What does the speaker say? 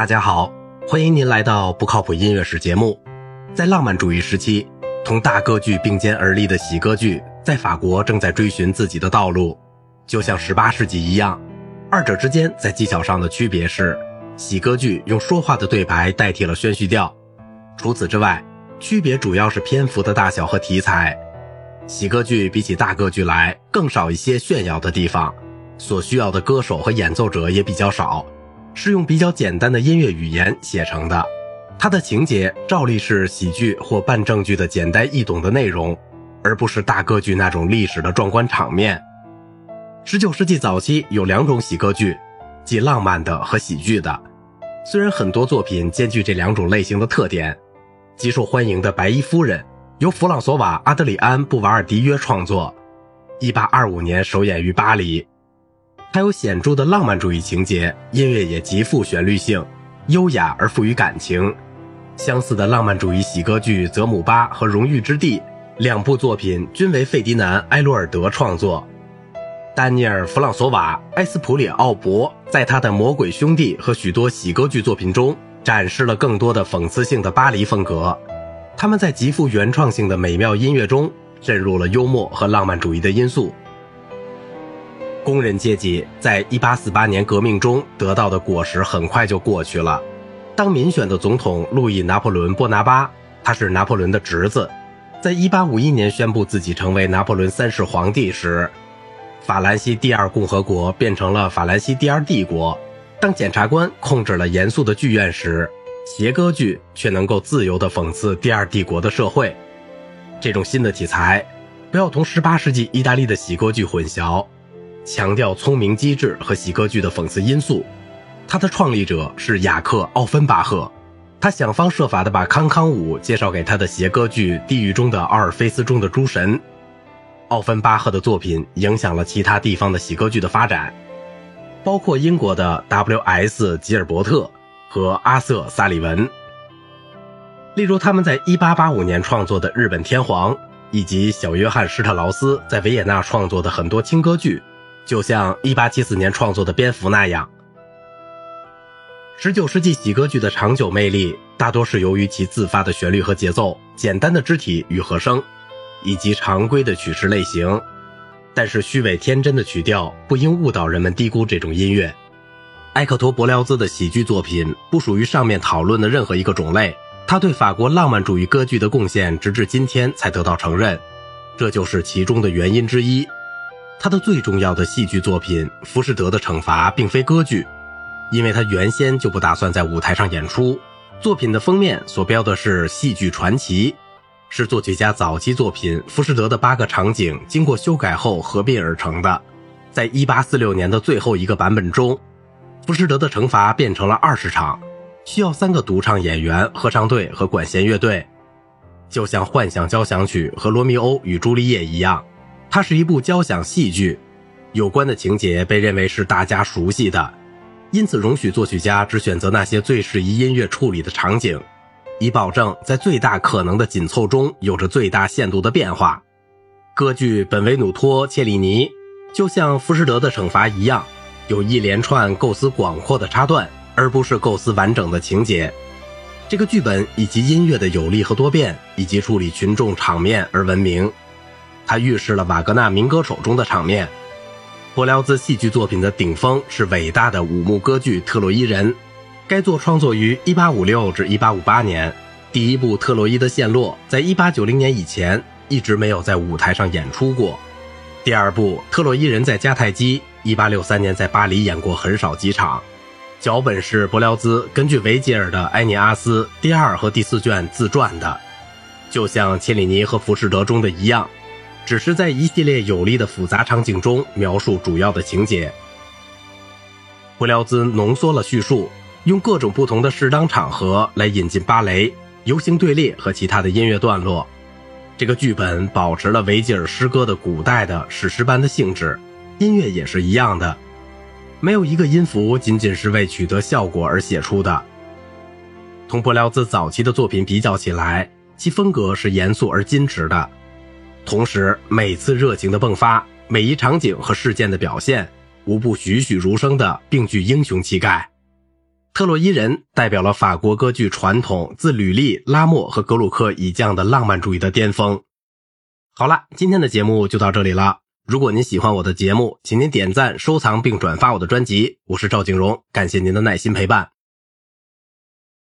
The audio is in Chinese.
大家好，欢迎您来到不靠谱音乐史节目。在浪漫主义时期，同大歌剧并肩而立的喜歌剧在法国正在追寻自己的道路，就像18世纪一样。二者之间在技巧上的区别是，喜歌剧用说话的对白代替了宣叙调。除此之外，区别主要是篇幅的大小和题材。喜歌剧比起大歌剧来更少一些炫耀的地方，所需要的歌手和演奏者也比较少。是用比较简单的音乐语言写成的，它的情节照例是喜剧或半正剧的简单易懂的内容，而不是大歌剧那种历史的壮观场面。十九世纪早期有两种喜歌剧，即浪漫的和喜剧的。虽然很多作品兼具这两种类型的特点，极受欢迎的《白衣夫人》由弗朗索瓦·阿德里安·布瓦尔迪约创作，一八二五年首演于巴黎。它有显著的浪漫主义情节，音乐也极富旋律性，优雅而富于感情。相似的浪漫主义喜歌剧《泽姆巴》和《荣誉之地》两部作品均为费迪南·埃罗尔德创作。丹尼尔·弗朗索瓦·埃斯普里奥博在他的《魔鬼兄弟》和许多喜歌剧作品中展示了更多的讽刺性的巴黎风格。他们在极富原创性的美妙音乐中渗入了幽默和浪漫主义的因素。工人阶级在1848年革命中得到的果实很快就过去了。当民选的总统路易·拿破仑·波拿巴，他是拿破仑的侄子，在1851年宣布自己成为拿破仑三世皇帝时，法兰西第二共和国变成了法兰西第二帝国。当检察官控制了严肃的剧院时，邪歌剧却能够自由地讽刺第二帝国的社会。这种新的题材，不要同18世纪意大利的喜歌剧混淆。强调聪明机智和喜歌剧的讽刺因素，它的创立者是雅克·奥芬巴赫，他想方设法地把康康舞介绍给他的谐歌剧《地狱中的奥尔菲斯》中的诸神。奥芬巴赫的作品影响了其他地方的喜歌剧的发展，包括英国的 W.S. 吉尔伯特和阿瑟·萨利文。例如，他们在1885年创作的《日本天皇》，以及小约翰·施特劳斯在维也纳创作的很多轻歌剧。就像1874年创作的《蝙蝠》那样，19世纪喜歌剧的长久魅力大多是由于其自发的旋律和节奏、简单的肢体与和声，以及常规的曲式类型。但是虚伪天真的曲调不应误导人们低估这种音乐。埃克托·伯辽兹的喜剧作品不属于上面讨论的任何一个种类，他对法国浪漫主义歌剧的贡献直至今天才得到承认，这就是其中的原因之一。他的最重要的戏剧作品《浮士德的惩罚》并非歌剧，因为他原先就不打算在舞台上演出。作品的封面所标的是“戏剧传奇”，是作曲家早期作品《浮士德》的八个场景经过修改后合并而成的。在1846年的最后一个版本中，《浮士德的惩罚》变成了二十场，需要三个独唱演员、合唱队和管弦乐队，就像《幻想交响曲》和《罗密欧与朱丽叶》一样。它是一部交响戏剧，有关的情节被认为是大家熟悉的，因此容许作曲家只选择那些最适宜音乐处理的场景，以保证在最大可能的紧凑中有着最大限度的变化。歌剧《本维努托·切里尼》就像《浮士德的惩罚》一样，有一连串构思广阔的插段，而不是构思完整的情节。这个剧本以及音乐的有力和多变，以及处理群众场面而闻名。它预示了瓦格纳民歌手中的场面。柏辽兹戏剧作品的顶峰是伟大的五幕歌剧《特洛伊人》，该作创作于1856至1858年。第一部《特洛伊的陷落》在1890年以前一直没有在舞台上演出过。第二部《特洛伊人在迦太基》1863年在巴黎演过很少几场。脚本是柏辽兹根据维吉尔的《埃涅阿斯》第二和第四卷自传的，就像《切里尼和浮士德》中的一样。只是在一系列有力的复杂场景中描述主要的情节。布辽兹浓缩了叙述，用各种不同的适当场合来引进芭蕾、游行队列和其他的音乐段落。这个剧本保持了维吉尔诗歌的古代的史诗般的性质，音乐也是一样的，没有一个音符仅仅是为取得效果而写出的。同布辽兹早期的作品比较起来，其风格是严肃而矜持的。同时，每次热情的迸发，每一场景和事件的表现，无不栩栩如生的，并具英雄气概。特洛伊人代表了法国歌剧传统自吕利、拉莫和格鲁克以降的浪漫主义的巅峰。好了，今天的节目就到这里了。如果您喜欢我的节目，请您点赞、收藏并转发我的专辑。我是赵景荣，感谢您的耐心陪伴。